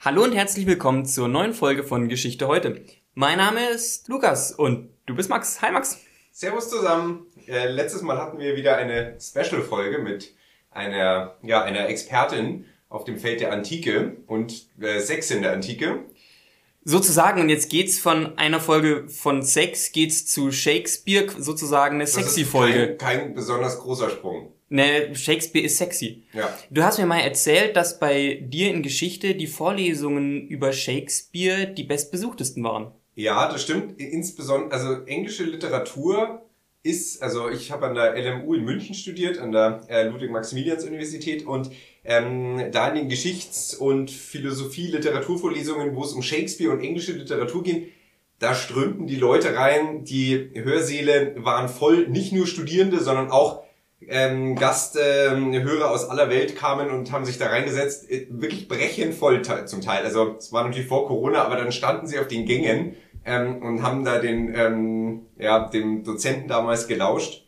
Hallo und herzlich willkommen zur neuen Folge von Geschichte heute. Mein Name ist Lukas und du bist Max. Hi Max. Servus zusammen. Äh, letztes Mal hatten wir wieder eine Special-Folge mit einer, ja, einer Expertin auf dem Feld der Antike und äh, Sex in der Antike. Sozusagen, und jetzt geht's von einer Folge von Sex, geht's zu Shakespeare, sozusagen eine sexy Folge. Kein, kein besonders großer Sprung. Ne, Shakespeare ist sexy. Ja. Du hast mir mal erzählt, dass bei dir in Geschichte die Vorlesungen über Shakespeare die bestbesuchtesten waren. Ja, das stimmt. Insbesondere, also englische Literatur ist, also ich habe an der LMU in München studiert, an der äh, Ludwig-Maximilians-Universität und ähm, da in den Geschichts- und Philosophie-Literaturvorlesungen, wo es um Shakespeare und englische Literatur ging, da strömten die Leute rein, die Hörsäle waren voll, nicht nur Studierende, sondern auch ähm, Gasthörer ähm, aus aller Welt kamen und haben sich da reingesetzt, äh, wirklich brechend voll zum Teil. Also es war natürlich vor Corona, aber dann standen sie auf den Gängen ähm, und haben da den, ähm, ja, dem Dozenten damals gelauscht.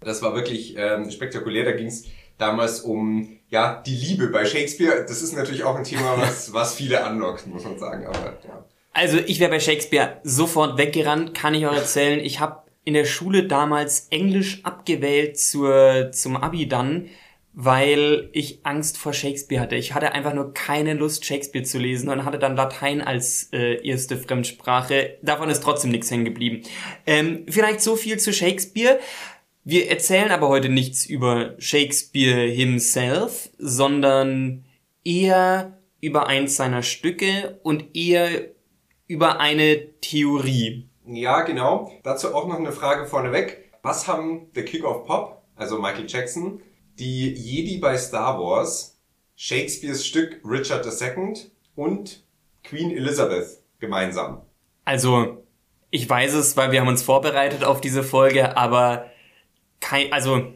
Das war wirklich ähm, spektakulär. Da ging es damals um ja die Liebe bei Shakespeare. Das ist natürlich auch ein Thema, was, was viele anlockt, muss man sagen. Aber ja. Also ich wäre bei Shakespeare sofort weggerannt, kann ich euch erzählen. Ich habe in der Schule damals Englisch abgewählt zur, zum Abi dann, weil ich Angst vor Shakespeare hatte. Ich hatte einfach nur keine Lust, Shakespeare zu lesen und hatte dann Latein als äh, erste Fremdsprache. Davon ist trotzdem nichts hängen geblieben. Ähm, vielleicht so viel zu Shakespeare. Wir erzählen aber heute nichts über Shakespeare himself, sondern eher über eins seiner Stücke und eher über eine Theorie. Ja, genau. Dazu auch noch eine Frage vorneweg. Was haben The King of Pop, also Michael Jackson, die Jedi bei Star Wars, Shakespeares Stück Richard II und Queen Elizabeth gemeinsam? Also, ich weiß es, weil wir haben uns vorbereitet auf diese Folge, aber kein, also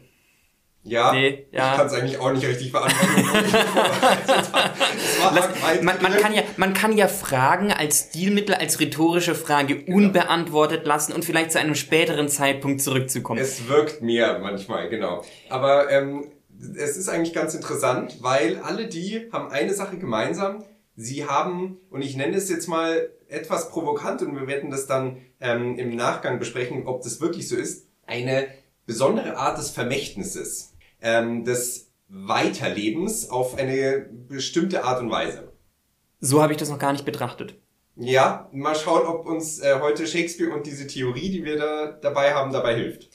ja, nee, ja. ich kann es eigentlich auch nicht richtig beantworten. man, man, kann ja, man kann ja Fragen als Stilmittel, als rhetorische Frage genau. unbeantwortet lassen und vielleicht zu einem späteren Zeitpunkt zurückzukommen. Es wirkt mir manchmal, genau. Aber ähm, es ist eigentlich ganz interessant, weil alle die haben eine Sache gemeinsam. Sie haben, und ich nenne es jetzt mal etwas provokant und wir werden das dann ähm, im Nachgang besprechen, ob das wirklich so ist, eine besondere Art des Vermächtnisses, ähm, des Weiterlebens auf eine bestimmte Art und Weise. So habe ich das noch gar nicht betrachtet. Ja, mal schauen, ob uns äh, heute Shakespeare und diese Theorie, die wir da dabei haben, dabei hilft.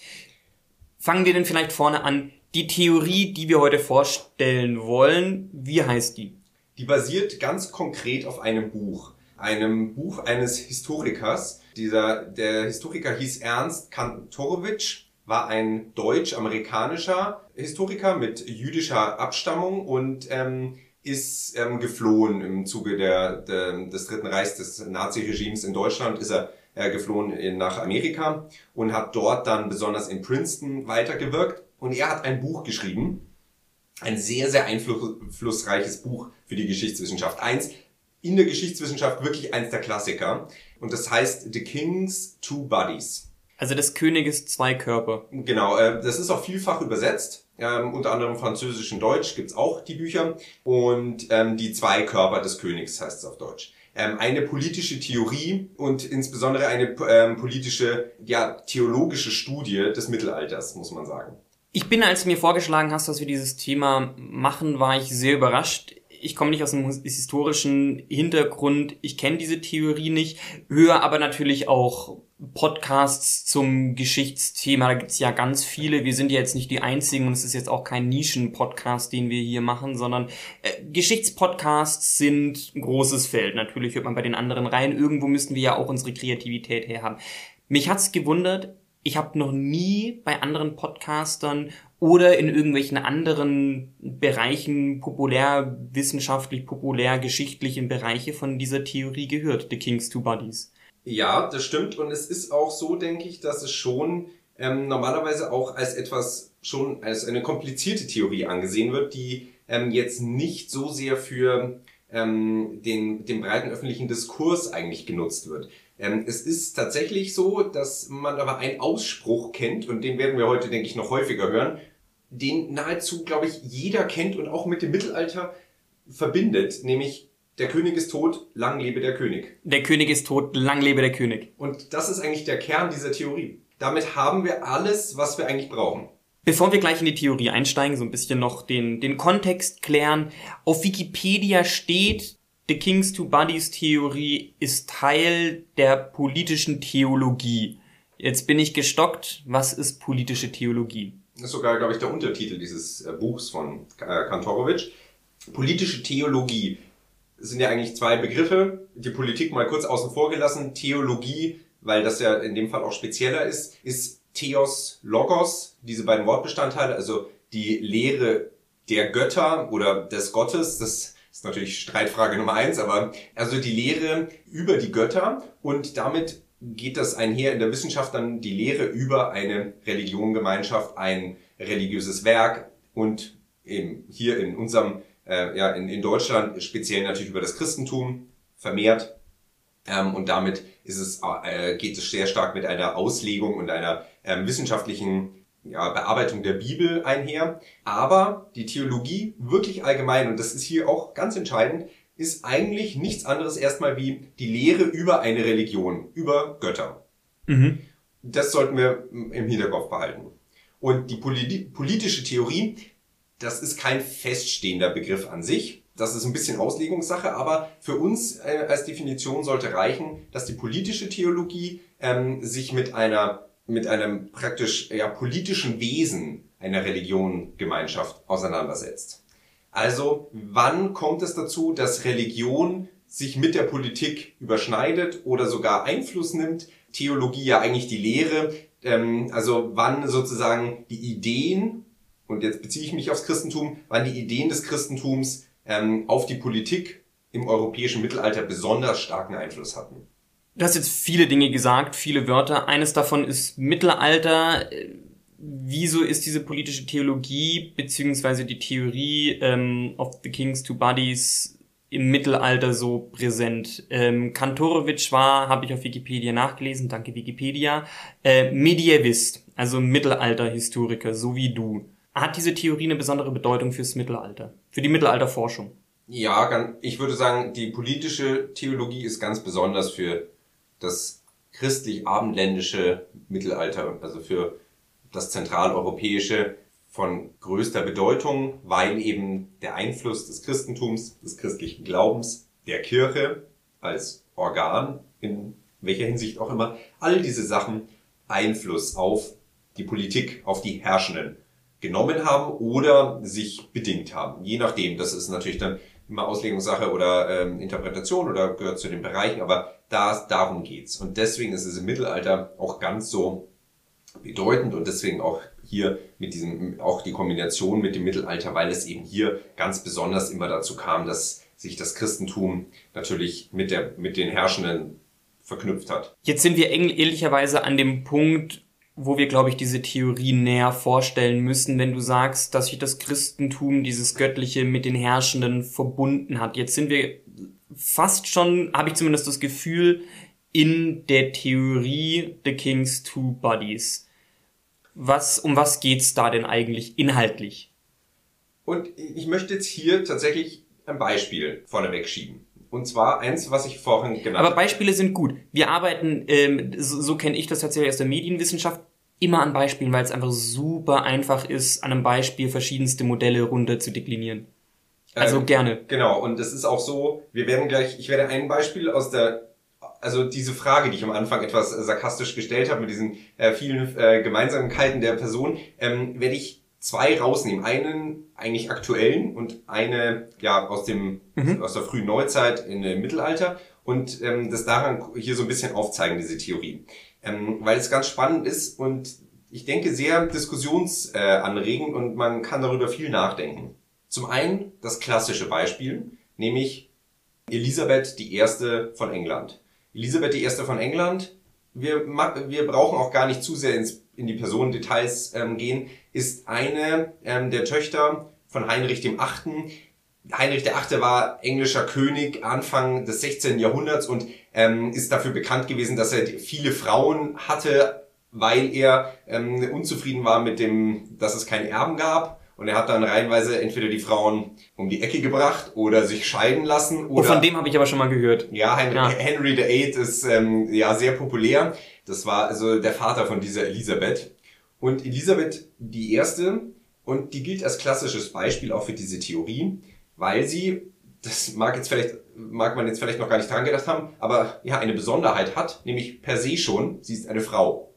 Fangen wir denn vielleicht vorne an. Die Theorie, die wir heute vorstellen wollen, wie heißt die? Die basiert ganz konkret auf einem Buch. Einem Buch eines Historikers. Dieser, der Historiker hieß Ernst Kantorowitsch war ein deutsch-amerikanischer Historiker mit jüdischer Abstammung und ähm, ist ähm, geflohen im Zuge der, der, des Dritten Reichs des Nazi-Regimes in Deutschland, ist er äh, geflohen in, nach Amerika und hat dort dann besonders in Princeton weitergewirkt. Und er hat ein Buch geschrieben, ein sehr, sehr einflussreiches Buch für die Geschichtswissenschaft. Eins in der Geschichtswissenschaft wirklich eins der Klassiker. Und das heißt The King's Two Bodies. Also des Königes zwei Körper. Genau, äh, das ist auch vielfach übersetzt. Ähm, unter anderem Französisch und Deutsch gibt's auch die Bücher. Und ähm, die zwei Körper des Königs heißt es auf Deutsch. Ähm, eine politische Theorie und insbesondere eine ähm, politische, ja, theologische Studie des Mittelalters, muss man sagen. Ich bin, als du mir vorgeschlagen hast, dass wir dieses Thema machen, war ich sehr überrascht ich komme nicht aus einem historischen Hintergrund, ich kenne diese Theorie nicht, höre aber natürlich auch Podcasts zum Geschichtsthema, da gibt's ja ganz viele, wir sind ja jetzt nicht die einzigen und es ist jetzt auch kein Nischen-Podcast, den wir hier machen, sondern äh, Geschichtspodcasts sind ein großes Feld. Natürlich hört man bei den anderen rein, irgendwo müssten wir ja auch unsere Kreativität herhaben. Mich hat's gewundert, ich habe noch nie bei anderen Podcastern oder in irgendwelchen anderen Bereichen populärwissenschaftlich, populärgeschichtlichen Bereiche von dieser Theorie gehört, The King's Two Bodies. Ja, das stimmt und es ist auch so, denke ich, dass es schon ähm, normalerweise auch als etwas schon als eine komplizierte Theorie angesehen wird, die ähm, jetzt nicht so sehr für ähm, den, den breiten öffentlichen Diskurs eigentlich genutzt wird. Ähm, es ist tatsächlich so, dass man aber einen Ausspruch kennt und den werden wir heute, denke ich, noch häufiger hören, den nahezu, glaube ich, jeder kennt und auch mit dem Mittelalter verbindet, nämlich der König ist tot, lang lebe der König. Der König ist tot, lang lebe der König. Und das ist eigentlich der Kern dieser Theorie. Damit haben wir alles, was wir eigentlich brauchen. Bevor wir gleich in die Theorie einsteigen, so ein bisschen noch den, den Kontext klären. Auf Wikipedia steht, The King's Two Buddies Theorie ist Teil der politischen Theologie. Jetzt bin ich gestockt. Was ist politische Theologie? Das ist sogar, glaube ich, der Untertitel dieses äh, Buchs von äh, Kantorowitsch. Politische Theologie sind ja eigentlich zwei Begriffe. Die Politik mal kurz außen vor gelassen. Theologie, weil das ja in dem Fall auch spezieller ist, ist Theos, Logos, diese beiden Wortbestandteile, also die Lehre der Götter oder des Gottes, das ist natürlich Streitfrage Nummer eins, aber also die Lehre über die Götter und damit geht das einher in der Wissenschaft dann die Lehre über eine Religion, Gemeinschaft, ein religiöses Werk und eben hier in unserem, äh, ja, in, in Deutschland speziell natürlich über das Christentum vermehrt. Ähm, und damit ist es, äh, geht es sehr stark mit einer Auslegung und einer ähm, wissenschaftlichen ja, Bearbeitung der Bibel einher. Aber die Theologie wirklich allgemein, und das ist hier auch ganz entscheidend, ist eigentlich nichts anderes erstmal wie die Lehre über eine Religion, über Götter. Mhm. Das sollten wir im Hinterkopf behalten. Und die politische Theorie, das ist kein feststehender Begriff an sich. Das ist ein bisschen Auslegungssache, aber für uns äh, als Definition sollte reichen, dass die politische Theologie ähm, sich mit einer mit einem praktisch ja, politischen Wesen einer Religion, Gemeinschaft auseinandersetzt. Also, wann kommt es dazu, dass Religion sich mit der Politik überschneidet oder sogar Einfluss nimmt? Theologie ja eigentlich die Lehre. Ähm, also wann sozusagen die Ideen, und jetzt beziehe ich mich aufs Christentum, wann die Ideen des Christentums ähm, auf die Politik im europäischen Mittelalter besonders starken Einfluss hatten. Du hast jetzt viele Dinge gesagt, viele Wörter. Eines davon ist Mittelalter. Wieso ist diese politische Theologie beziehungsweise die Theorie ähm, of the King's Two Bodies im Mittelalter so präsent? Ähm, Kantorowitsch war, habe ich auf Wikipedia nachgelesen, danke Wikipedia, äh, Medievist, also Mittelalterhistoriker, so wie du. Hat diese Theorie eine besondere Bedeutung fürs Mittelalter, für die Mittelalterforschung? Ja, ich würde sagen, die politische Theologie ist ganz besonders für das christlich-abendländische Mittelalter, also für das zentraleuropäische von größter Bedeutung, weil eben der Einfluss des Christentums, des christlichen Glaubens, der Kirche als Organ, in welcher Hinsicht auch immer, all diese Sachen Einfluss auf die Politik, auf die Herrschenden genommen haben oder sich bedingt haben. Je nachdem, das ist natürlich dann immer Auslegungssache oder ähm, Interpretation oder gehört zu den Bereichen, aber da, darum geht's. Und deswegen ist es im Mittelalter auch ganz so bedeutend und deswegen auch hier mit diesem, auch die Kombination mit dem Mittelalter, weil es eben hier ganz besonders immer dazu kam, dass sich das Christentum natürlich mit der, mit den Herrschenden verknüpft hat. Jetzt sind wir ehrlicherweise an dem Punkt, wo wir, glaube ich, diese Theorie näher vorstellen müssen, wenn du sagst, dass sich das Christentum, dieses Göttliche mit den Herrschenden verbunden hat. Jetzt sind wir fast schon, habe ich zumindest das Gefühl, in der Theorie The King's Two Bodies. Was, um was geht's da denn eigentlich inhaltlich? Und ich möchte jetzt hier tatsächlich ein Beispiel vorneweg schieben. Und zwar eins, was ich vorhin genannt habe. Aber Beispiele sind gut. Wir arbeiten, ähm, so, so kenne ich das tatsächlich aus der Medienwissenschaft, immer an Beispielen, weil es einfach super einfach ist, an einem Beispiel verschiedenste Modelle runter zu deklinieren. Also ähm, gerne. Genau, und es ist auch so, wir werden gleich, ich werde ein Beispiel aus der, also diese Frage, die ich am Anfang etwas sarkastisch gestellt habe, mit diesen äh, vielen äh, Gemeinsamkeiten der Person, ähm, werde ich zwei rausnehmen. Einen eigentlich aktuellen und eine ja aus dem mhm. aus der frühen Neuzeit in dem Mittelalter und ähm, das daran hier so ein bisschen aufzeigen diese Theorie, ähm, weil es ganz spannend ist und ich denke sehr diskussionsanregend und man kann darüber viel nachdenken. Zum einen das klassische Beispiel, nämlich Elisabeth erste von England. Elisabeth erste von England. Wir, wir brauchen auch gar nicht zu sehr ins, in die Personendetails ähm, gehen ist eine ähm, der Töchter von Heinrich dem Achten. Heinrich der Achte war englischer König Anfang des 16. Jahrhunderts und ähm, ist dafür bekannt gewesen, dass er viele Frauen hatte, weil er ähm, unzufrieden war mit dem, dass es keine Erben gab Und er hat dann reihenweise entweder die Frauen um die Ecke gebracht oder sich scheiden lassen. Oder, oh, von dem habe ich aber schon mal gehört. Ja, Henry, ja. Henry VIII ist ähm, ja sehr populär. Das war also der Vater von dieser Elisabeth. Und Elisabeth die Erste, und die gilt als klassisches Beispiel auch für diese Theorie, weil sie, das mag jetzt vielleicht, mag man jetzt vielleicht noch gar nicht dran gedacht haben, aber ja, eine Besonderheit hat, nämlich per se schon, sie ist eine Frau.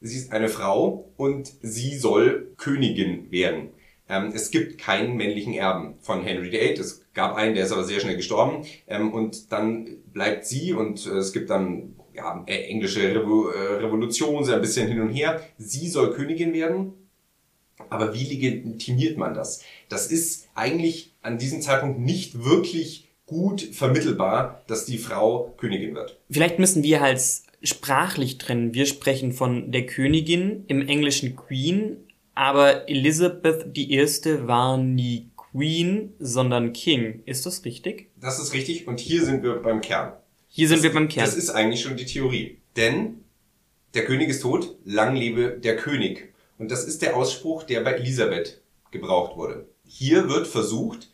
Sie ist eine Frau und sie soll Königin werden. Ähm, es gibt keinen männlichen Erben von Henry VIII. Es gab einen, der ist aber sehr schnell gestorben. Ähm, und dann bleibt sie und äh, es gibt dann ja, äh, englische Revo äh, Revolution, so ein bisschen hin und her. Sie soll Königin werden. Aber wie legitimiert man das? Das ist eigentlich an diesem Zeitpunkt nicht wirklich gut vermittelbar, dass die Frau Königin wird. Vielleicht müssen wir halt sprachlich trennen. Wir sprechen von der Königin, im Englischen Queen, aber Elizabeth I. war nie Queen, sondern King. Ist das richtig? Das ist richtig und hier sind wir beim Kern. Hier sind das, wir beim Kern. Das ist eigentlich schon die Theorie. Denn der König ist tot, lang lebe der König. Und das ist der Ausspruch, der bei Elisabeth gebraucht wurde. Hier wird versucht,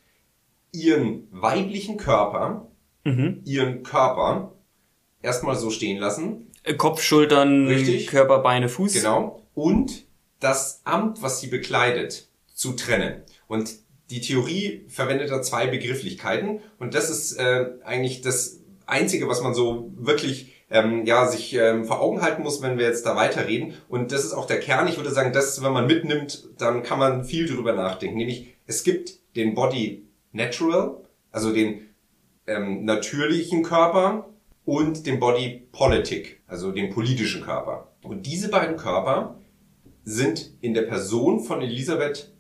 ihren weiblichen Körper, mhm. ihren Körper erstmal so stehen lassen. Kopf, Schultern, Richtig. Körper, Beine, Fuß. Genau. Und das Amt, was sie bekleidet, zu trennen. Und die Theorie verwendet da zwei Begrifflichkeiten und das ist äh, eigentlich das Einzige, was man so wirklich ähm, ja, sich ähm, vor Augen halten muss, wenn wir jetzt da weiterreden. Und das ist auch der Kern. Ich würde sagen, das, wenn man mitnimmt, dann kann man viel drüber nachdenken. Nämlich, es gibt den Body Natural, also den ähm, natürlichen Körper und den Body Politic, also den politischen Körper. Und diese beiden Körper sind in der Person von Elisabeth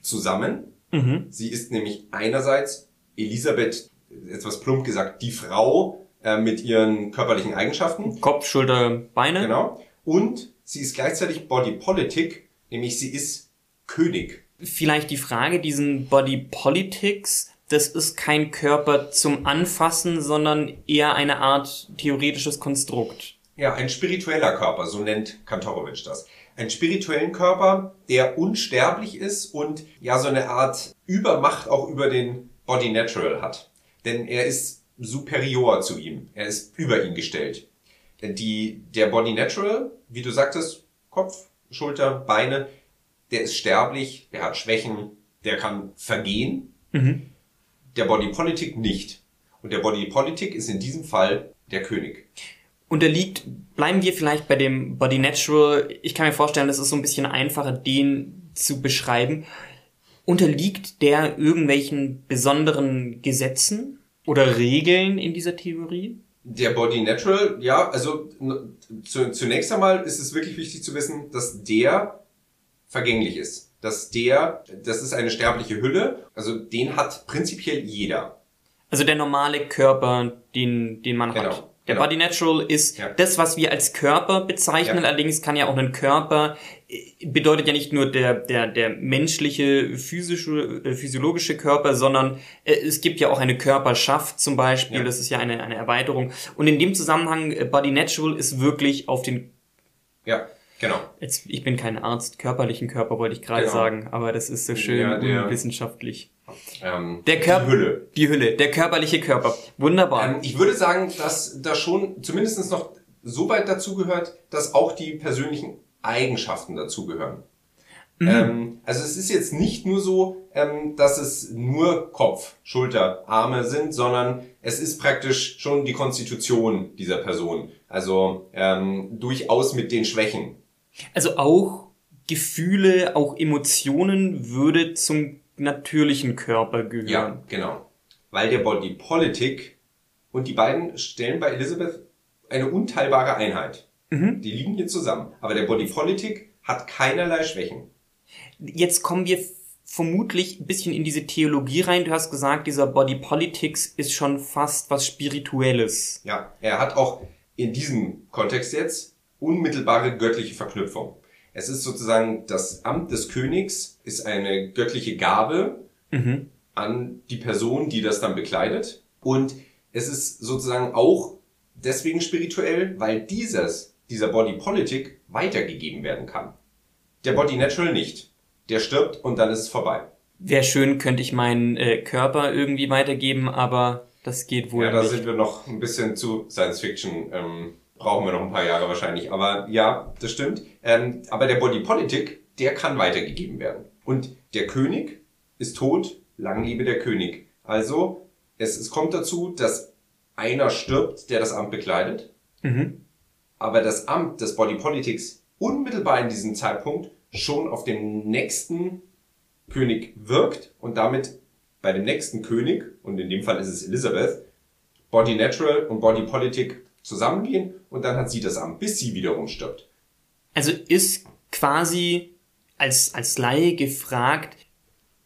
zusammen. Mhm. Sie ist nämlich einerseits Elisabeth, etwas plump gesagt, die Frau äh, mit ihren körperlichen Eigenschaften. Kopf, Schulter, Beine. Genau. Und sie ist gleichzeitig Body Politic, nämlich sie ist König. Vielleicht die Frage, diesen Body Politics, das ist kein Körper zum Anfassen, sondern eher eine Art theoretisches Konstrukt. Ja, ein spiritueller Körper, so nennt Kantorowitsch das einen spirituellen Körper, der unsterblich ist und ja so eine Art Übermacht auch über den Body Natural hat. Denn er ist superior zu ihm. Er ist über ihn gestellt. Die, der Body Natural, wie du sagtest, Kopf, Schulter, Beine, der ist sterblich, der hat Schwächen, der kann vergehen. Mhm. Der Body Politic nicht. Und der Body Politic ist in diesem Fall der König unterliegt, bleiben wir vielleicht bei dem Body Natural. Ich kann mir vorstellen, das ist so ein bisschen einfacher, den zu beschreiben. Unterliegt der irgendwelchen besonderen Gesetzen oder Regeln in dieser Theorie? Der Body Natural, ja, also zunächst einmal ist es wirklich wichtig zu wissen, dass der vergänglich ist. Dass der, das ist eine sterbliche Hülle, also den hat prinzipiell jeder. Also der normale Körper, den, den man genau. hat. Der genau. Body Natural ist ja. das, was wir als Körper bezeichnen. Ja. Allerdings kann ja auch ein Körper bedeutet ja nicht nur der der der menschliche physische äh, physiologische Körper, sondern äh, es gibt ja auch eine Körperschaft zum Beispiel. Ja. Das ist ja eine eine Erweiterung. Und in dem Zusammenhang äh, Body Natural ist wirklich auf den ja Genau. Jetzt, ich bin kein Arzt, körperlichen Körper wollte ich gerade genau. sagen, aber das ist so schön ja, der, wissenschaftlich. Ähm, der Körper, die Hülle. Die Hülle, der körperliche Körper. Wunderbar. Ähm, ich würde sagen, dass da schon zumindest noch so weit dazugehört, dass auch die persönlichen Eigenschaften dazugehören. Mhm. Ähm, also es ist jetzt nicht nur so, ähm, dass es nur Kopf, Schulter, Arme sind, sondern es ist praktisch schon die Konstitution dieser Person. Also ähm, durchaus mit den Schwächen. Also auch Gefühle, auch Emotionen würde zum natürlichen Körper gehören. Ja, genau. Weil der Body Politic und die beiden stellen bei Elizabeth eine unteilbare Einheit. Mhm. Die liegen hier zusammen. Aber der Body Politic hat keinerlei Schwächen. Jetzt kommen wir vermutlich ein bisschen in diese Theologie rein. Du hast gesagt, dieser Body Politics ist schon fast was Spirituelles. Ja, er hat auch in diesem Kontext jetzt unmittelbare göttliche Verknüpfung. Es ist sozusagen das Amt des Königs ist eine göttliche Gabe mhm. an die Person, die das dann bekleidet. Und es ist sozusagen auch deswegen spirituell, weil dieses, dieser Body Politic weitergegeben werden kann. Der Body Natural nicht. der stirbt und dann ist es vorbei. Wäre schön, könnte ich meinen äh, Körper irgendwie weitergeben, aber das geht wohl Ja, da nicht. sind wir noch ein bisschen zu Science Fiction. Ähm, brauchen wir noch ein paar Jahre wahrscheinlich. Aber ja, das stimmt. Ähm, aber der Body Politic, der kann weitergegeben werden. Und der König ist tot, lang lebe der König. Also, es, es kommt dazu, dass einer stirbt, der das Amt bekleidet. Mhm. Aber das Amt des Body Politics unmittelbar in diesem Zeitpunkt schon auf den nächsten König wirkt und damit bei dem nächsten König, und in dem Fall ist es Elizabeth, Body Natural und Body Politic zusammengehen und dann hat sie das Amt, bis sie wiederum stirbt. Also ist quasi als, als Laie gefragt,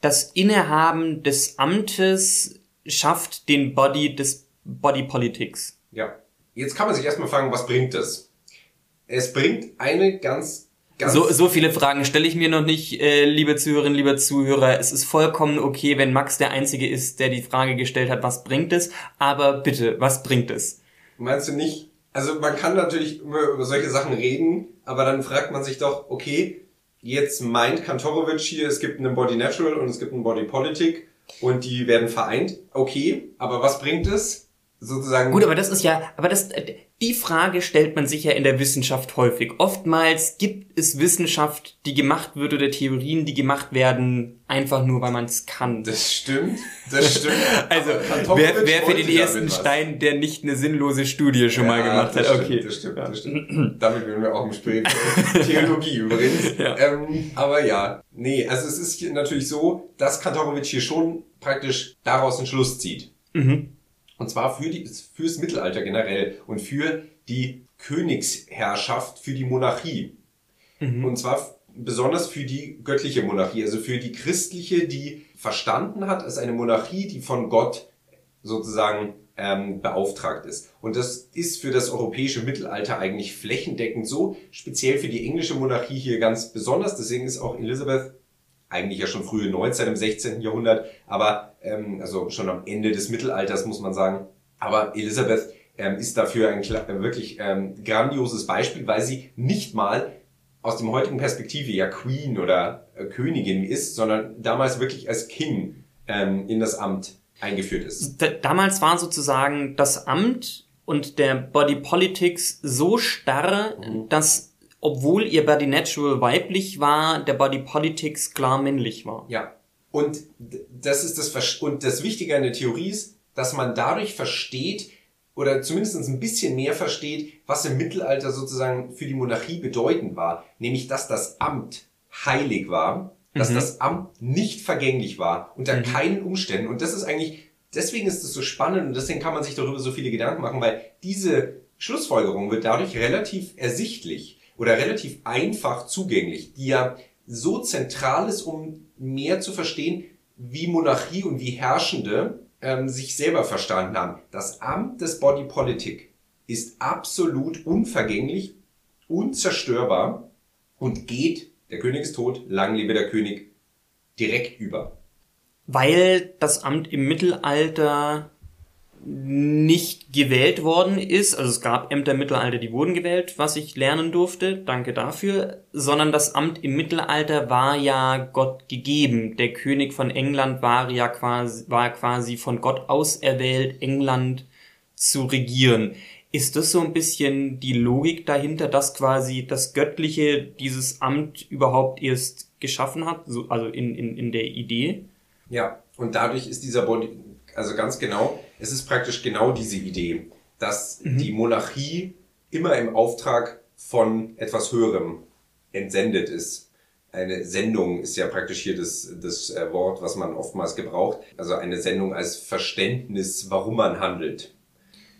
das Innehaben des Amtes schafft den Body des Body Politics. Ja. Jetzt kann man sich erstmal fragen, was bringt das? Es bringt eine ganz, ganz So, so viele Fragen stelle ich mir noch nicht, äh, liebe Zuhörerinnen, lieber Zuhörer. Es ist vollkommen okay, wenn Max der Einzige ist, der die Frage gestellt hat, was bringt es? Aber bitte, was bringt es? Meinst du nicht? Also man kann natürlich immer über solche Sachen reden, aber dann fragt man sich doch, okay, jetzt meint Kantorowitsch hier, es gibt einen Body Natural und es gibt einen Body Politic und die werden vereint. Okay, aber was bringt es? Sozusagen. Gut, aber das ist ja, aber das, äh, die Frage stellt man sich ja in der Wissenschaft häufig. Oftmals gibt es Wissenschaft, die gemacht wird oder Theorien, die gemacht werden, einfach nur, weil man es kann. das stimmt, das stimmt. Also, wer, wer für den ersten. Stein, der nicht eine sinnlose Studie schon mal Ja, gemacht das hat. stimmt, Okay. Das stimmt, das stimmt. Damit werden wir auch im Spiel. Theologie übrigens. Ja. Ähm, aber ja, nee, also es ist natürlich so, dass Kantorowitsch hier schon praktisch daraus einen Schluss zieht. Mhm. Und zwar für die, fürs Mittelalter generell und für die Königsherrschaft, für die Monarchie. Und zwar besonders für die göttliche Monarchie, also für die christliche, die verstanden hat als eine Monarchie, die von Gott sozusagen ähm, beauftragt ist. Und das ist für das europäische Mittelalter eigentlich flächendeckend so, speziell für die englische Monarchie hier ganz besonders. Deswegen ist auch Elisabeth eigentlich ja schon frühe Neuzeit im 16. Jahrhundert, aber ähm, also schon am Ende des Mittelalters muss man sagen. Aber Elisabeth ähm, ist dafür ein äh, wirklich ähm, grandioses Beispiel, weil sie nicht mal aus dem heutigen Perspektive ja Queen oder äh, Königin ist, sondern damals wirklich als King ähm, in das Amt eingeführt ist. Da, damals war sozusagen das Amt und der Body Politics so starr, dass, obwohl ihr Body Natural weiblich war, der Body Politics klar männlich war. Ja. Und das ist das Versch- und das Wichtige an der Theorie ist, dass man dadurch versteht oder zumindest ein bisschen mehr versteht, was im Mittelalter sozusagen für die Monarchie bedeutend war, nämlich dass das Amt heilig war, dass das Amt nicht vergänglich war unter keinen Umständen und das ist eigentlich deswegen ist es so spannend und deswegen kann man sich darüber so viele Gedanken machen, weil diese Schlussfolgerung wird dadurch relativ ersichtlich oder relativ einfach zugänglich, die ja so zentral ist, um mehr zu verstehen, wie Monarchie und wie Herrschende ähm, sich selber verstanden haben. Das Amt des Body Politic ist absolut unvergänglich, unzerstörbar und geht, der König ist tot, lang lebe der König, direkt über. Weil das Amt im Mittelalter nicht gewählt worden ist, also es gab Ämter im Mittelalter, die wurden gewählt, was ich lernen durfte, danke dafür, sondern das Amt im Mittelalter war ja Gott gegeben. Der König von England war ja quasi, war quasi von Gott auserwählt, England zu regieren. Ist das so ein bisschen die Logik dahinter, dass quasi das Göttliche dieses Amt überhaupt erst geschaffen hat, so, also in, in, in der Idee? Ja, und dadurch ist dieser Body, also ganz genau, es ist praktisch genau diese Idee, dass die Monarchie immer im Auftrag von etwas Höherem entsendet ist. Eine Sendung ist ja praktisch hier das, das äh, Wort, was man oftmals gebraucht. Also eine Sendung als Verständnis, warum man handelt.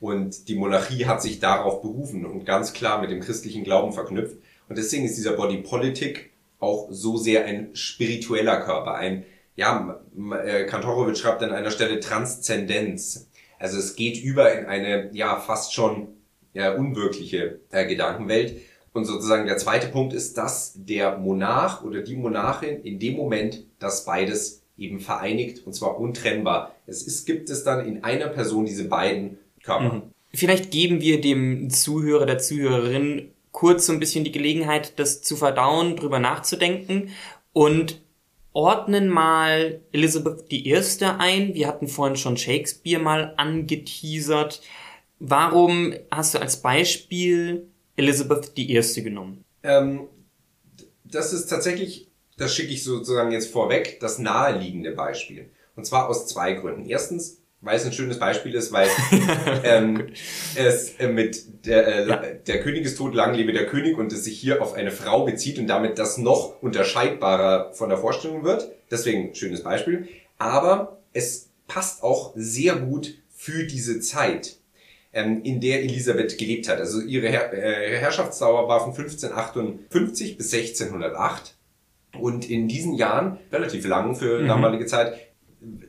Und die Monarchie hat sich darauf berufen und ganz klar mit dem christlichen Glauben verknüpft. Und deswegen ist dieser Body Politic auch so sehr ein spiritueller Körper, ein ja, äh, Kantorowitsch schreibt an einer Stelle Transzendenz. Also es geht über in eine, ja, fast schon ja, unwirkliche äh, Gedankenwelt. Und sozusagen der zweite Punkt ist, dass der Monarch oder die Monarchin in dem Moment das beides eben vereinigt und zwar untrennbar. Es ist, gibt es dann in einer Person diese beiden Körper. Vielleicht geben wir dem Zuhörer, der Zuhörerin kurz so ein bisschen die Gelegenheit, das zu verdauen, drüber nachzudenken. Und ordnen mal Elizabeth I. ein. Wir hatten vorhin schon Shakespeare mal angeteasert. Warum hast du als Beispiel Elizabeth I. genommen? Ähm, das ist tatsächlich, das schicke ich sozusagen jetzt vorweg, das naheliegende Beispiel. Und zwar aus zwei Gründen. Erstens, weil es ein schönes Beispiel ist, weil ähm, es äh, mit der, äh, ja. der König ist tot, lang lebe der König und es sich hier auf eine Frau bezieht und damit das noch unterscheidbarer von der Vorstellung wird. Deswegen schönes Beispiel. Aber es passt auch sehr gut für diese Zeit, ähm, in der Elisabeth gelebt hat. Also ihre Herr äh, Herrschaftsdauer war von 1558 bis 1608. Und in diesen Jahren, relativ lang für mhm. damalige Zeit,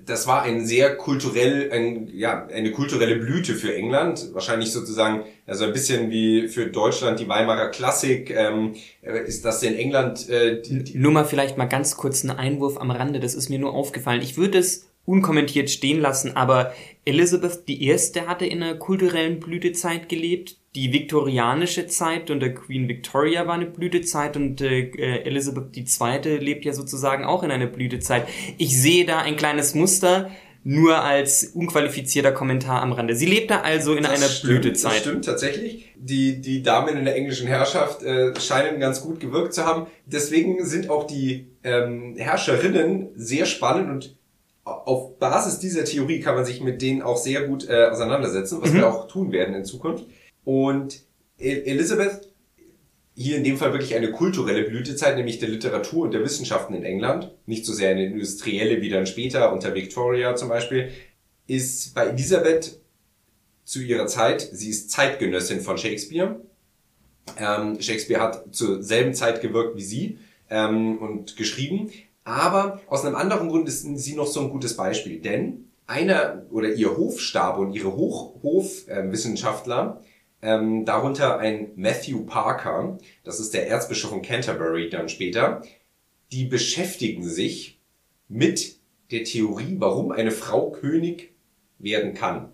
das war ein sehr kulturell, ein, ja, eine kulturelle Blüte für England. Wahrscheinlich sozusagen, also ein bisschen wie für Deutschland die Weimarer Klassik, ähm, ist das in England. Äh, die, die nur mal vielleicht mal ganz kurz einen Einwurf am Rande, das ist mir nur aufgefallen. Ich würde es unkommentiert stehen lassen, aber Elizabeth I. hatte in einer kulturellen Blütezeit gelebt. Die viktorianische Zeit unter Queen Victoria war eine Blütezeit und äh, Elizabeth II. lebt ja sozusagen auch in einer Blütezeit. Ich sehe da ein kleines Muster, nur als unqualifizierter Kommentar am Rande. Sie lebte also in das einer stimmt, Blütezeit. Das stimmt tatsächlich. Die, die Damen in der englischen Herrschaft äh, scheinen ganz gut gewirkt zu haben. Deswegen sind auch die ähm, Herrscherinnen sehr spannend und auf Basis dieser Theorie kann man sich mit denen auch sehr gut äh, auseinandersetzen, was mhm. wir auch tun werden in Zukunft. Und Elizabeth, hier in dem Fall wirklich eine kulturelle Blütezeit, nämlich der Literatur und der Wissenschaften in England, nicht so sehr eine industrielle wie dann später unter Victoria zum Beispiel, ist bei Elisabeth zu ihrer Zeit, sie ist Zeitgenössin von Shakespeare. Ähm, Shakespeare hat zur selben Zeit gewirkt wie sie ähm, und geschrieben, aber aus einem anderen Grund ist sie noch so ein gutes Beispiel, denn einer oder ihr Hofstab und ihre Hochhofwissenschaftler, ähm, darunter ein Matthew Parker, das ist der Erzbischof von Canterbury dann später, die beschäftigen sich mit der Theorie, warum eine Frau König werden kann.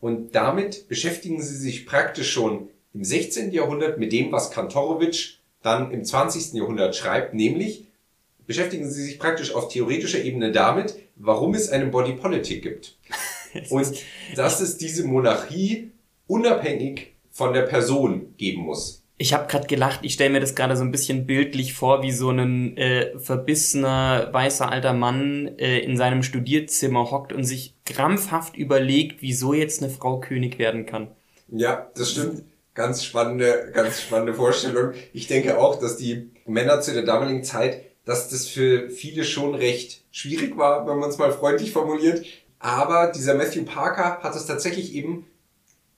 Und damit beschäftigen sie sich praktisch schon im 16. Jahrhundert mit dem, was Kantorowitsch dann im 20. Jahrhundert schreibt, nämlich beschäftigen sie sich praktisch auf theoretischer Ebene damit, warum es eine Body Politic gibt. Und dass es diese Monarchie unabhängig von der Person geben muss. Ich habe gerade gelacht, ich stelle mir das gerade so ein bisschen bildlich vor, wie so ein äh, verbissener weißer alter Mann äh, in seinem Studierzimmer hockt und sich krampfhaft überlegt, wieso jetzt eine Frau König werden kann. Ja, das stimmt. Ganz spannende, ganz spannende Vorstellung. Ich denke auch, dass die Männer zu der damaligen Zeit dass das für viele schon recht schwierig war, wenn man es mal freundlich formuliert. Aber dieser Matthew Parker hat es tatsächlich eben,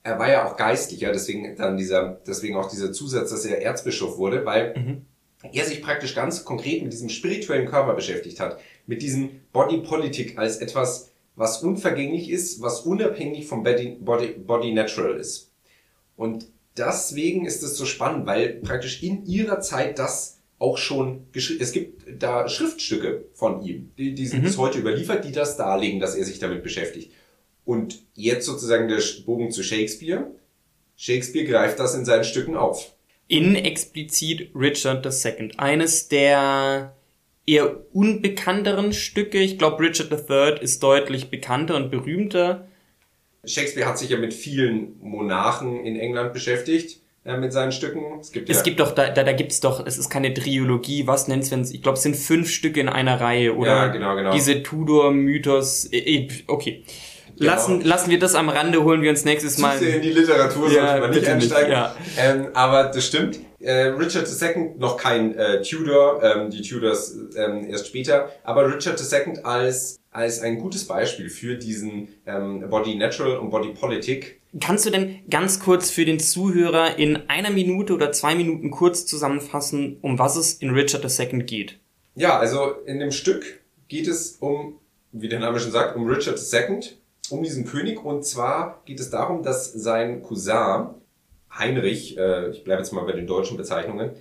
er war ja auch geistlicher, deswegen dann dieser, deswegen auch dieser Zusatz, dass er Erzbischof wurde, weil mhm. er sich praktisch ganz konkret mit diesem spirituellen Körper beschäftigt hat, mit diesem Body Politic als etwas, was unvergänglich ist, was unabhängig vom Body, Body, Body Natural ist. Und deswegen ist es so spannend, weil praktisch in ihrer Zeit das auch schon es gibt da Schriftstücke von ihm, die, die sind mhm. bis heute überliefert, die das darlegen, dass er sich damit beschäftigt. Und jetzt sozusagen der Bogen zu Shakespeare. Shakespeare greift das in seinen Stücken auf. In explizit Richard II. Eines der eher unbekannteren Stücke. Ich glaube, Richard III ist deutlich bekannter und berühmter. Shakespeare hat sich ja mit vielen Monarchen in England beschäftigt äh, mit seinen Stücken. Es gibt, es ja gibt doch, da, da, da gibt's doch, es ist keine Triologie, was nennt's, wenn ich glaube, es sind fünf Stücke in einer Reihe, oder? Ja, genau, genau. Diese Tudor-Mythos, äh, Genau. Lassen, lassen wir das am Rande, holen wir uns nächstes Mal. Zu sehr in die Literatur ja, sollte man nicht einsteigen. Nicht, ja. ähm, aber das stimmt. Äh, Richard II, noch kein äh, Tudor, ähm, die Tudors ähm, erst später, aber Richard II als, als ein gutes Beispiel für diesen ähm, Body Natural und Body Politic Kannst du denn ganz kurz für den Zuhörer in einer Minute oder zwei Minuten kurz zusammenfassen, um was es in Richard II geht? Ja, also in dem Stück geht es um, wie der Name schon sagt, um Richard II, um diesen König. Und zwar geht es darum, dass sein Cousin Heinrich, äh, ich bleibe jetzt mal bei den deutschen Bezeichnungen,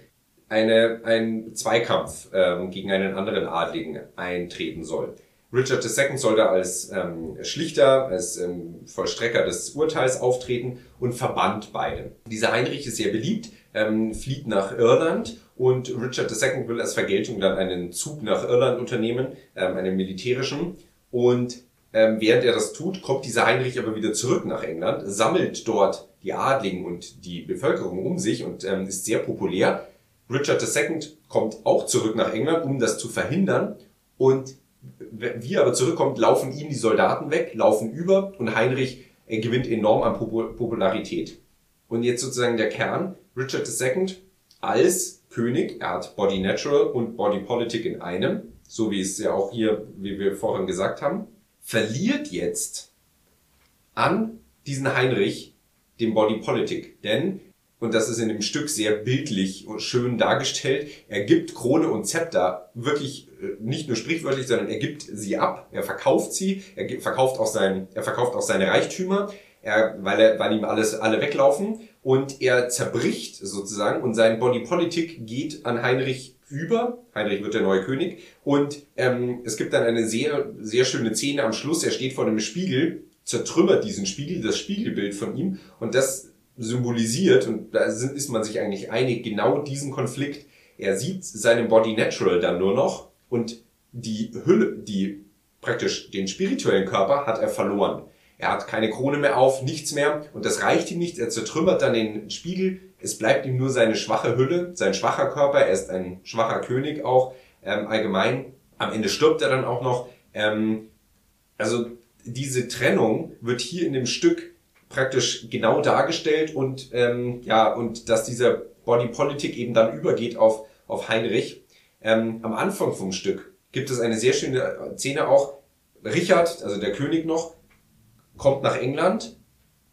eine, ein Zweikampf ähm, gegen einen anderen Adligen eintreten soll. Richard II. soll da als ähm, Schlichter, als ähm, Vollstrecker des Urteils auftreten und verbannt beide. Dieser Heinrich ist sehr beliebt, ähm, flieht nach Irland und Richard II. will als Vergeltung dann einen Zug nach Irland unternehmen, ähm, einen militärischen. Und ähm, während er das tut, kommt dieser Heinrich aber wieder zurück nach England, sammelt dort die Adligen und die Bevölkerung um sich und ähm, ist sehr populär. Richard II. kommt auch zurück nach England, um das zu verhindern. Und wie er aber zurückkommt, laufen ihm die Soldaten weg, laufen über und Heinrich er gewinnt enorm an Popularität. Und jetzt sozusagen der Kern, Richard II. als König, er hat Body Natural und Body Politic in einem, so wie es ja auch hier, wie wir vorhin gesagt haben, verliert jetzt an diesen Heinrich dem Body Politic. Denn und das ist in dem Stück sehr bildlich und schön dargestellt. Er gibt Krone und Zepter wirklich äh, nicht nur sprichwörtlich, sondern er gibt sie ab, er verkauft sie, er verkauft auch sein, er verkauft auch seine Reichtümer, er, weil er, weil ihm alles alle weglaufen und er zerbricht sozusagen und sein Body Politik geht an Heinrich über. Heinrich wird der neue König und ähm, es gibt dann eine sehr sehr schöne Szene am Schluss. Er steht vor einem Spiegel, zertrümmert diesen Spiegel, das Spiegelbild von ihm und das symbolisiert, und da ist man sich eigentlich einig, genau diesen Konflikt. Er sieht seinen Body Natural dann nur noch und die Hülle, die praktisch den spirituellen Körper hat er verloren. Er hat keine Krone mehr auf, nichts mehr und das reicht ihm nicht. Er zertrümmert dann den Spiegel. Es bleibt ihm nur seine schwache Hülle, sein schwacher Körper. Er ist ein schwacher König auch ähm, allgemein. Am Ende stirbt er dann auch noch. Ähm, also diese Trennung wird hier in dem Stück praktisch genau dargestellt und ähm, ja und dass dieser Body Politic eben dann übergeht auf auf Heinrich. Ähm, am Anfang vom Stück gibt es eine sehr schöne Szene auch. Richard, also der König noch, kommt nach England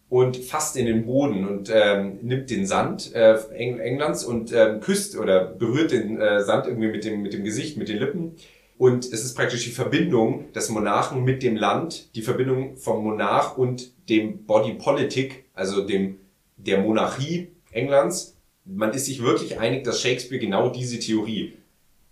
und fasst in den Boden und ähm, nimmt den Sand äh, Eng Englands und ähm, küsst oder berührt den äh, Sand irgendwie mit dem mit dem Gesicht, mit den Lippen und es ist praktisch die Verbindung des Monarchen mit dem Land, die Verbindung vom Monarch und dem Body Politic, also dem, der Monarchie Englands. Man ist sich wirklich einig, dass Shakespeare genau diese Theorie,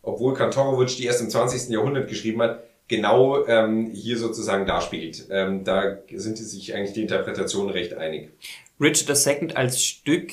obwohl Kantorowitsch die erst im 20. Jahrhundert geschrieben hat, genau ähm, hier sozusagen darspiegelt. Ähm, da sind sich eigentlich die Interpretationen recht einig. Richard II als Stück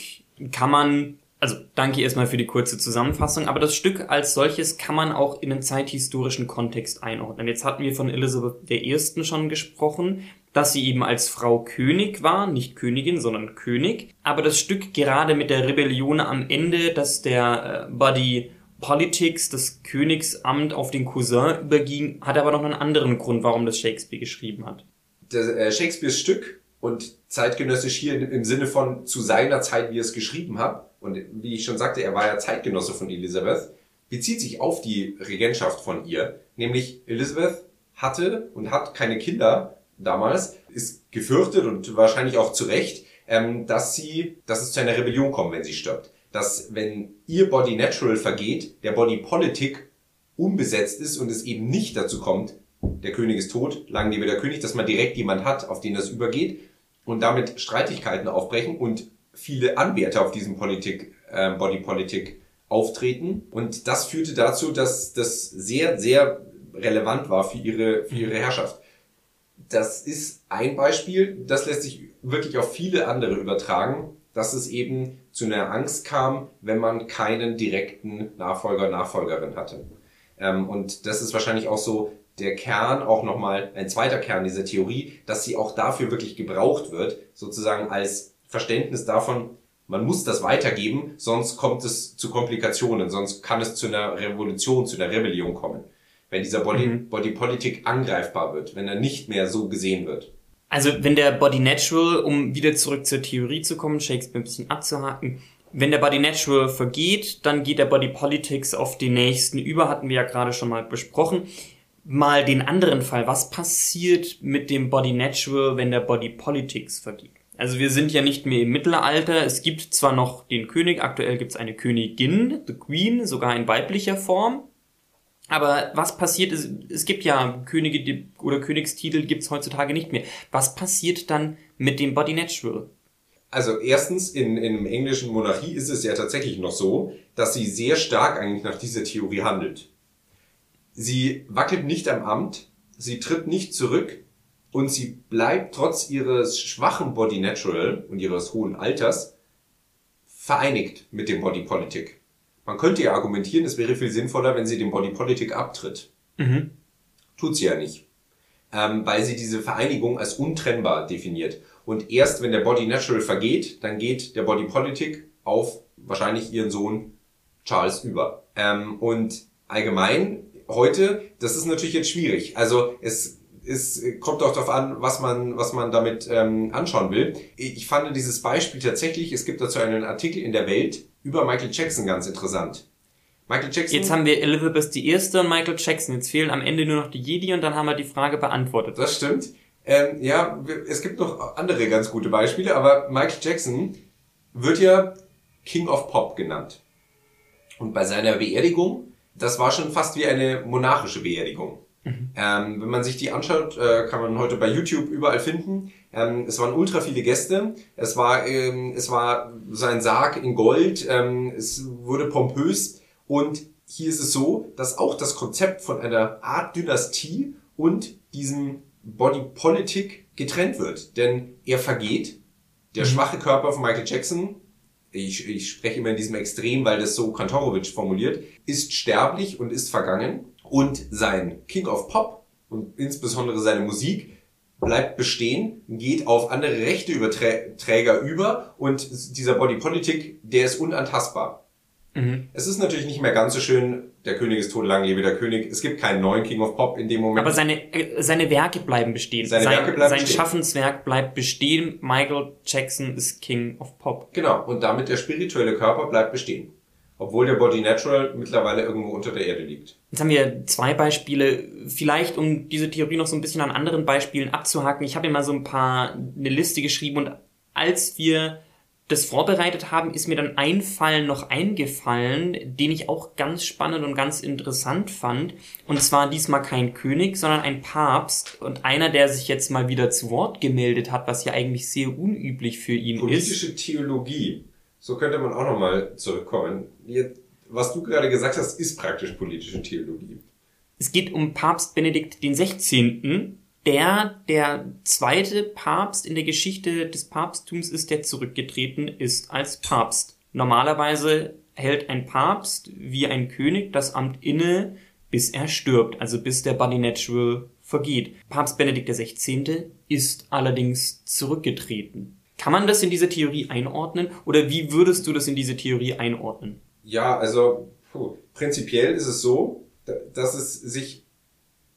kann man also danke erstmal für die kurze Zusammenfassung, aber das Stück als solches kann man auch in einen zeithistorischen Kontext einordnen. Jetzt hatten wir von Elisabeth I. schon gesprochen, dass sie eben als Frau König war, nicht Königin, sondern König. Aber das Stück gerade mit der Rebellion am Ende, dass der äh, Body Politics, das Königsamt auf den Cousin überging, hat aber noch einen anderen Grund, warum das Shakespeare geschrieben hat. Das, äh, Shakespeares Stück und zeitgenössisch hier im Sinne von zu seiner Zeit, wie er es geschrieben hat, und wie ich schon sagte, er war ja Zeitgenosse von Elisabeth, bezieht sich auf die Regentschaft von ihr. Nämlich Elisabeth hatte und hat keine Kinder damals, ist gefürchtet und wahrscheinlich auch zu Recht, ähm, dass sie, dass es zu einer Rebellion kommt, wenn sie stirbt. Dass wenn ihr Body Natural vergeht, der Body Politic unbesetzt ist und es eben nicht dazu kommt, der König ist tot, lang lebe der König, dass man direkt jemand hat, auf den das übergeht und damit Streitigkeiten aufbrechen und viele Anwärter auf diesem Politik, äh, Body Politik auftreten. Und das führte dazu, dass das sehr, sehr relevant war für ihre, für ihre Herrschaft. Das ist ein Beispiel, das lässt sich wirklich auf viele andere übertragen, dass es eben zu einer Angst kam, wenn man keinen direkten Nachfolger, Nachfolgerin hatte. Ähm, und das ist wahrscheinlich auch so der Kern, auch nochmal ein zweiter Kern dieser Theorie, dass sie auch dafür wirklich gebraucht wird, sozusagen als Verständnis davon, man muss das weitergeben, sonst kommt es zu Komplikationen, sonst kann es zu einer Revolution, zu einer Rebellion kommen. Wenn dieser Body, mhm. Body Politic angreifbar wird, wenn er nicht mehr so gesehen wird. Also wenn der Body Natural, um wieder zurück zur Theorie zu kommen, Shakespeare ein bisschen abzuhaken, wenn der Body Natural vergeht, dann geht der Body Politics auf den nächsten über, hatten wir ja gerade schon mal besprochen. Mal den anderen Fall, was passiert mit dem Body Natural, wenn der Body Politics vergeht? Also wir sind ja nicht mehr im Mittelalter. Es gibt zwar noch den König, aktuell gibt es eine Königin, the Queen, sogar in weiblicher Form. Aber was passiert ist, es gibt ja Könige oder Königstitel gibt es heutzutage nicht mehr. Was passiert dann mit dem Body Natural? Also erstens, in, in englischen Monarchie ist es ja tatsächlich noch so, dass sie sehr stark eigentlich nach dieser Theorie handelt. Sie wackelt nicht am Amt, sie tritt nicht zurück und sie bleibt trotz ihres schwachen Body Natural und ihres hohen Alters vereinigt mit dem Body Politic. Man könnte ja argumentieren, es wäre viel sinnvoller, wenn sie dem Body Politic abtritt. Mhm. Tut sie ja nicht. Ähm, weil sie diese Vereinigung als untrennbar definiert. Und erst wenn der Body Natural vergeht, dann geht der Body Politic auf wahrscheinlich ihren Sohn Charles über. Ähm, und allgemein heute, das ist natürlich jetzt schwierig. Also es es kommt auch darauf an, was man, was man damit ähm, anschauen will. Ich fand dieses Beispiel tatsächlich, es gibt dazu einen Artikel in der Welt über Michael Jackson ganz interessant. Michael Jackson. Jetzt haben wir Elizabeth die erste und Michael Jackson. Jetzt fehlen am Ende nur noch die Jedi und dann haben wir die Frage beantwortet. Das stimmt. Ähm, ja, es gibt noch andere ganz gute Beispiele, aber Michael Jackson wird ja King of Pop genannt. Und bei seiner Beerdigung, das war schon fast wie eine monarchische Beerdigung. Mhm. Ähm, wenn man sich die anschaut, äh, kann man heute bei YouTube überall finden. Ähm, es waren ultra viele Gäste. Es war, ähm, es war so ein Sarg in Gold. Ähm, es wurde pompös. Und hier ist es so, dass auch das Konzept von einer Art Dynastie und diesem Body Politic getrennt wird. Denn er vergeht. Der mhm. schwache Körper von Michael Jackson ich, ich spreche immer in diesem Extrem, weil das so Kantorowitsch formuliert, ist sterblich und ist vergangen und sein King of Pop und insbesondere seine Musik bleibt bestehen, geht auf andere rechte Überträger über und dieser Body Politic, der ist unantastbar. Mhm. Es ist natürlich nicht mehr ganz so schön, der König ist tot, lang lebe der König. Es gibt keinen neuen King of Pop in dem Moment. Aber seine, äh, seine Werke bleiben bestehen. Seine sein, Werke bleiben sein bestehen. Schaffenswerk bleibt bestehen. Michael Jackson ist King of Pop. Genau. Und damit der spirituelle Körper bleibt bestehen. Obwohl der Body Natural mittlerweile irgendwo unter der Erde liegt. Jetzt haben wir zwei Beispiele. Vielleicht, um diese Theorie noch so ein bisschen an anderen Beispielen abzuhaken. Ich habe mir mal so ein paar, eine Liste geschrieben und als wir das vorbereitet haben, ist mir dann ein Fall noch eingefallen, den ich auch ganz spannend und ganz interessant fand. Und zwar diesmal kein König, sondern ein Papst und einer, der sich jetzt mal wieder zu Wort gemeldet hat, was ja eigentlich sehr unüblich für ihn Politische ist. Politische Theologie. So könnte man auch nochmal zurückkommen. Jetzt, was du gerade gesagt hast, ist praktisch politische Theologie. Es geht um Papst Benedikt 16., der der zweite Papst in der Geschichte des Papsttums ist, der zurückgetreten ist als Papst. Normalerweise hält ein Papst wie ein König das Amt inne, bis er stirbt, also bis der Body Natural vergeht. Papst Benedikt XVI. ist allerdings zurückgetreten. Kann man das in diese Theorie einordnen oder wie würdest du das in diese Theorie einordnen? Ja, also puh, prinzipiell ist es so, dass es sich,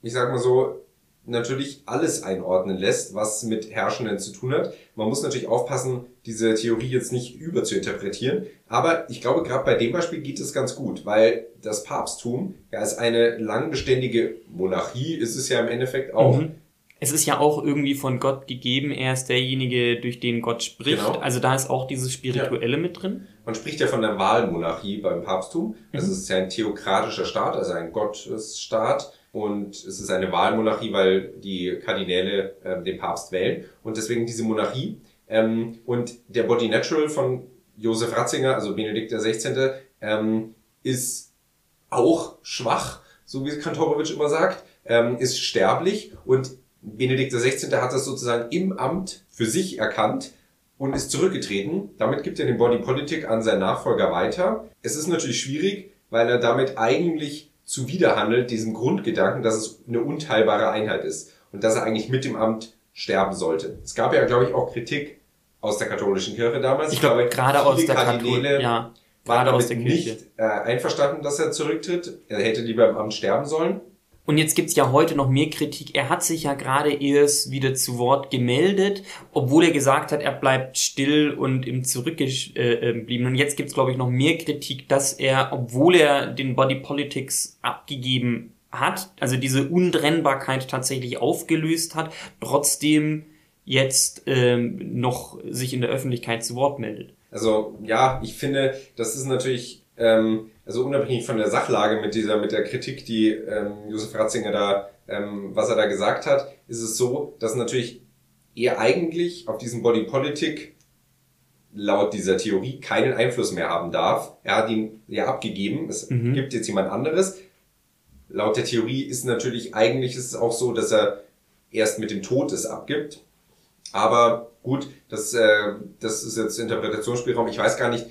ich sag mal so, natürlich alles einordnen lässt, was mit Herrschenden zu tun hat. Man muss natürlich aufpassen, diese Theorie jetzt nicht über zu interpretieren. Aber ich glaube, gerade bei dem Beispiel geht es ganz gut, weil das Papsttum ja als eine langbeständige Monarchie ist es ja im Endeffekt auch. Mhm. Es ist ja auch irgendwie von Gott gegeben. Er ist derjenige, durch den Gott spricht. Genau. Also da ist auch dieses Spirituelle ja. mit drin. Man spricht ja von der Wahlmonarchie beim Papsttum. Das mhm. ist ja ein theokratischer Staat, also ein Gottesstaat und es ist eine Wahlmonarchie, weil die Kardinäle äh, den Papst wählen und deswegen diese Monarchie. Ähm, und der Body Natural von Josef Ratzinger, also Benedikt XVI., ähm, ist auch schwach, so wie Kantorowitsch immer sagt, ähm, ist sterblich und Benedikt XVI. hat das sozusagen im Amt für sich erkannt und ist zurückgetreten. Damit gibt er den Body Politic an seinen Nachfolger weiter. Es ist natürlich schwierig, weil er damit eigentlich zuwiderhandelt diesem Grundgedanken, dass es eine unteilbare Einheit ist und dass er eigentlich mit dem Amt sterben sollte. Es gab ja, glaube ich, auch Kritik aus der katholischen Kirche damals. Ich, glaube, gerade aus der Kardinäle ja, waren damit nicht äh, einverstanden, dass er zurücktritt. Er hätte lieber im Amt sterben sollen. Und jetzt gibt's ja heute noch mehr Kritik. Er hat sich ja gerade erst wieder zu Wort gemeldet, obwohl er gesagt hat, er bleibt still und im Zurückgeblieben. Und jetzt gibt's, glaube ich, noch mehr Kritik, dass er, obwohl er den Body Politics abgegeben hat, also diese Untrennbarkeit tatsächlich aufgelöst hat, trotzdem jetzt ähm, noch sich in der Öffentlichkeit zu Wort meldet. Also ja, ich finde, das ist natürlich ähm, also unabhängig von der Sachlage mit dieser, mit der Kritik, die ähm, Josef Ratzinger da, ähm, was er da gesagt hat, ist es so, dass natürlich er eigentlich auf diesen Body Politic laut dieser Theorie keinen Einfluss mehr haben darf. Er hat ihn ja abgegeben, es mhm. gibt jetzt jemand anderes. laut der Theorie ist natürlich, eigentlich ist es auch so, dass er erst mit dem Tod es abgibt. Aber gut, das, äh, das ist jetzt Interpretationsspielraum. Ich weiß gar nicht,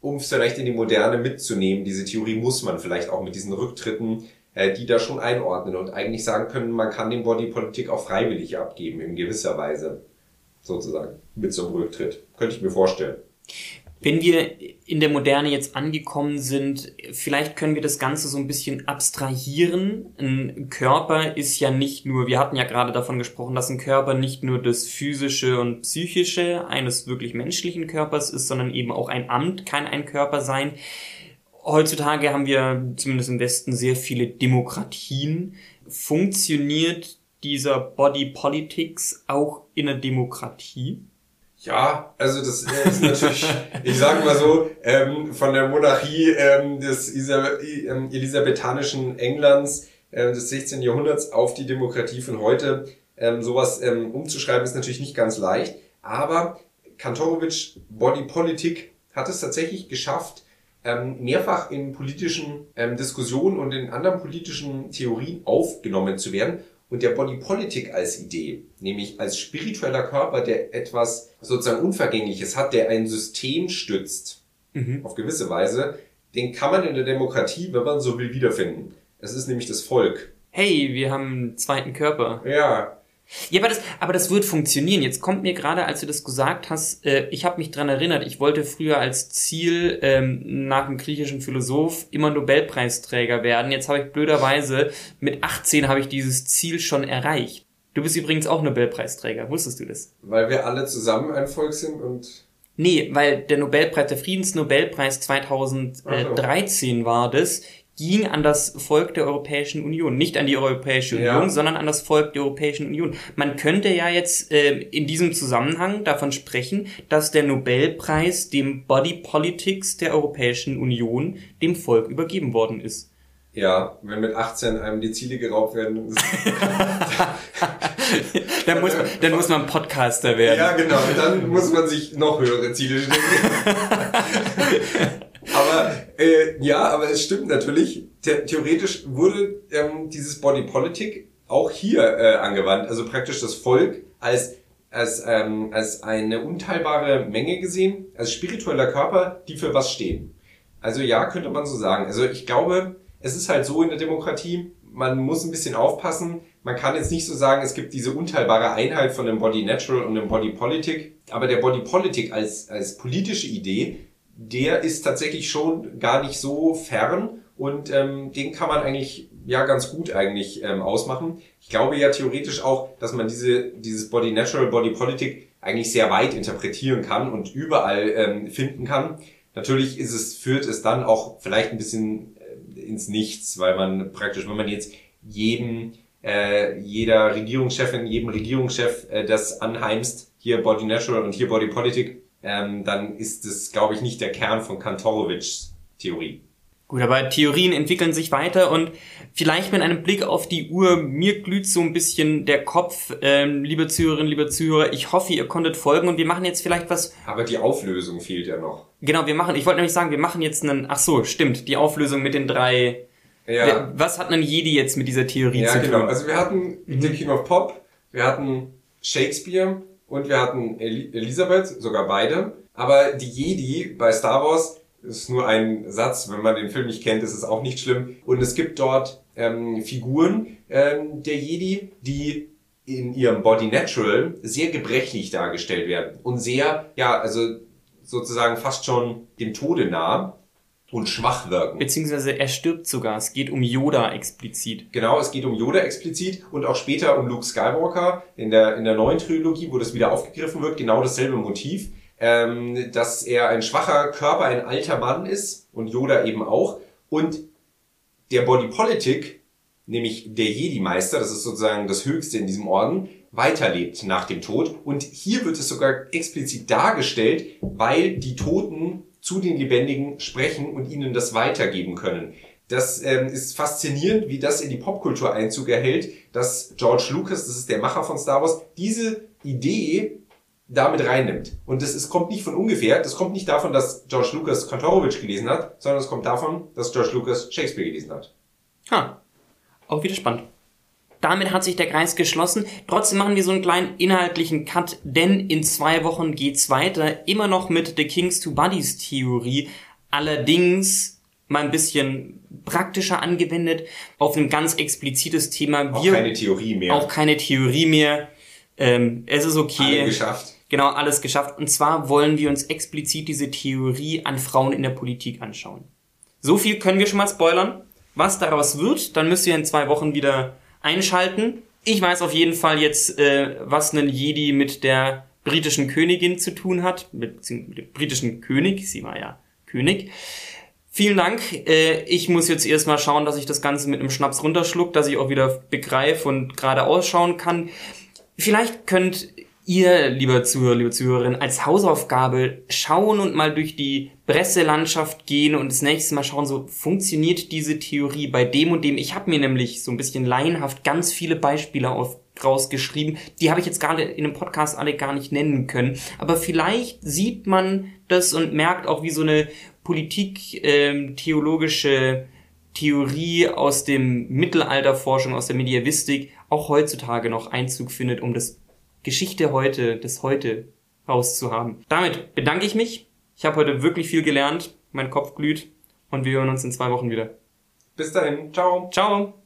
um es vielleicht in die Moderne mitzunehmen, diese Theorie muss man vielleicht auch mit diesen Rücktritten, äh, die da schon einordnen und eigentlich sagen können, man kann den Bodypolitik auch freiwillig abgeben, in gewisser Weise, sozusagen, mit so einem Rücktritt. Könnte ich mir vorstellen. Wenn wir in der Moderne jetzt angekommen sind, vielleicht können wir das Ganze so ein bisschen abstrahieren. Ein Körper ist ja nicht nur, wir hatten ja gerade davon gesprochen, dass ein Körper nicht nur das physische und psychische eines wirklich menschlichen Körpers ist, sondern eben auch ein Amt kann ein Körper sein. Heutzutage haben wir zumindest im Westen sehr viele Demokratien. Funktioniert dieser Body Politics auch in der Demokratie? Ja, also das ist natürlich, ich sage mal so, ähm, von der Monarchie ähm, des ähm, elisabethanischen Englands äh, des 16. Jahrhunderts auf die Demokratie von heute, ähm, sowas ähm, umzuschreiben, ist natürlich nicht ganz leicht. Aber Kantorowitsch Body Politik hat es tatsächlich geschafft, mehrfach in politischen Diskussionen und in anderen politischen Theorien aufgenommen zu werden und der Body Politic als Idee, nämlich als spiritueller Körper, der etwas sozusagen Unvergängliches hat, der ein System stützt, mhm. auf gewisse Weise, den kann man in der Demokratie, wenn man so will, wiederfinden. Es ist nämlich das Volk. Hey, wir haben einen zweiten Körper. Ja, ja, aber das, aber das wird funktionieren. Jetzt kommt mir gerade, als du das gesagt hast, äh, ich habe mich dran erinnert, ich wollte früher als Ziel ähm, nach dem griechischen Philosoph immer Nobelpreisträger werden. Jetzt habe ich blöderweise, mit 18 habe ich dieses Ziel schon erreicht. Du bist übrigens auch Nobelpreisträger, wusstest du das? Weil wir alle zusammen ein Volk sind und... Nee, weil der Nobelpreis, der Friedensnobelpreis 2013 war das, ging an das Volk der Europäischen Union. Nicht an die Europäische Union, ja. sondern an das Volk der Europäischen Union. Man könnte ja jetzt äh, in diesem Zusammenhang davon sprechen, dass der Nobelpreis dem Body Politics der Europäischen Union dem Volk übergeben worden ist. Ja, wenn mit 18 einem die Ziele geraubt werden. dann, muss man, dann muss man Podcaster werden. Ja, genau. Dann muss man sich noch höhere Ziele stecken. aber äh, ja, aber es stimmt natürlich. The theoretisch wurde ähm, dieses Body Politic auch hier äh, angewandt. Also praktisch das Volk als als ähm, als eine unteilbare Menge gesehen, als spiritueller Körper, die für was stehen. Also ja, könnte man so sagen. Also ich glaube, es ist halt so in der Demokratie, man muss ein bisschen aufpassen. Man kann jetzt nicht so sagen, es gibt diese unteilbare Einheit von dem Body Natural und dem Body Politic, aber der Body Politic als, als politische Idee der ist tatsächlich schon gar nicht so fern und ähm, den kann man eigentlich ja ganz gut eigentlich ähm, ausmachen. Ich glaube ja theoretisch auch, dass man diese dieses Body Natural Body Politic eigentlich sehr weit interpretieren kann und überall ähm, finden kann. Natürlich ist es führt es dann auch vielleicht ein bisschen äh, ins Nichts, weil man praktisch, wenn man jetzt jedem äh, jeder Regierungschefin, jedem Regierungschef äh, das anheimst, hier Body Natural und hier Body Politic, ähm, dann ist es, glaube ich, nicht der Kern von Kantorowitschs Theorie. Gut, aber Theorien entwickeln sich weiter und vielleicht mit einem Blick auf die Uhr, mir glüht so ein bisschen der Kopf, ähm, liebe Zuhörerinnen, liebe Zuhörer, ich hoffe, ihr konntet folgen und wir machen jetzt vielleicht was... Aber die Auflösung fehlt ja noch. Genau, wir machen, ich wollte nämlich sagen, wir machen jetzt einen, ach so, stimmt, die Auflösung mit den drei... Ja. Was hat ein Jedi jetzt mit dieser Theorie ja, zu tun? Ja, genau, also wir hatten mhm. The King of Pop, wir hatten Shakespeare und wir hatten El Elisabeth, sogar beide. Aber die Jedi bei Star Wars ist nur ein Satz, wenn man den Film nicht kennt, ist es auch nicht schlimm. Und es gibt dort ähm, Figuren ähm, der Jedi, die in ihrem Body Natural sehr gebrechlich dargestellt werden und sehr, ja, also sozusagen fast schon dem Tode nah und schwach wirken. Beziehungsweise er stirbt sogar. Es geht um Yoda explizit. Genau, es geht um Yoda explizit und auch später um Luke Skywalker in der, in der neuen Trilogie, wo das wieder aufgegriffen wird, genau dasselbe Motiv. Ähm, dass er ein schwacher Körper, ein alter Mann ist und Yoda eben auch. Und der Body Politic, nämlich der Jedi-Meister, das ist sozusagen das Höchste in diesem Orden, weiterlebt nach dem Tod. Und hier wird es sogar explizit dargestellt, weil die Toten zu den Lebendigen sprechen und ihnen das weitergeben können. Das ähm, ist faszinierend, wie das in die Popkultur Einzug erhält, dass George Lucas, das ist der Macher von Star Wars, diese Idee damit reinnimmt. Und das ist, kommt nicht von ungefähr, das kommt nicht davon, dass George Lucas Kantorowitsch gelesen hat, sondern es kommt davon, dass George Lucas Shakespeare gelesen hat. Ha, auch wieder spannend. Damit hat sich der Kreis geschlossen. Trotzdem machen wir so einen kleinen inhaltlichen Cut, denn in zwei Wochen geht's weiter. Immer noch mit The Kings to Buddies Theorie. Allerdings mal ein bisschen praktischer angewendet auf ein ganz explizites Thema. Auch keine Theorie mehr. Auch keine Theorie mehr. Ähm, es ist okay. Alle geschafft. Genau, alles geschafft. Und zwar wollen wir uns explizit diese Theorie an Frauen in der Politik anschauen. So viel können wir schon mal spoilern. Was daraus wird, dann müsst ihr in zwei Wochen wieder einschalten. Ich weiß auf jeden Fall jetzt, äh, was ein Jedi mit der britischen Königin zu tun hat, mit, mit dem britischen König, sie war ja König. Vielen Dank. Äh, ich muss jetzt erstmal schauen, dass ich das Ganze mit einem Schnaps runterschluck, dass ich auch wieder begreife und gerade ausschauen kann. Vielleicht könnt ihr, lieber Zuhörer, liebe Zuhörerin, als Hausaufgabe schauen und mal durch die Presselandschaft gehen und das nächste Mal schauen, so funktioniert diese Theorie bei dem und dem. Ich habe mir nämlich so ein bisschen laienhaft ganz viele Beispiele auf, rausgeschrieben. Die habe ich jetzt gerade in dem Podcast alle gar nicht nennen können. Aber vielleicht sieht man das und merkt auch, wie so eine politik-theologische ähm, Theorie aus dem Mittelalterforschung, aus der Medievistik auch heutzutage noch Einzug findet, um das Geschichte heute, das heute rauszuhaben. Damit bedanke ich mich. Ich habe heute wirklich viel gelernt. Mein Kopf glüht und wir hören uns in zwei Wochen wieder. Bis dahin. Ciao. Ciao.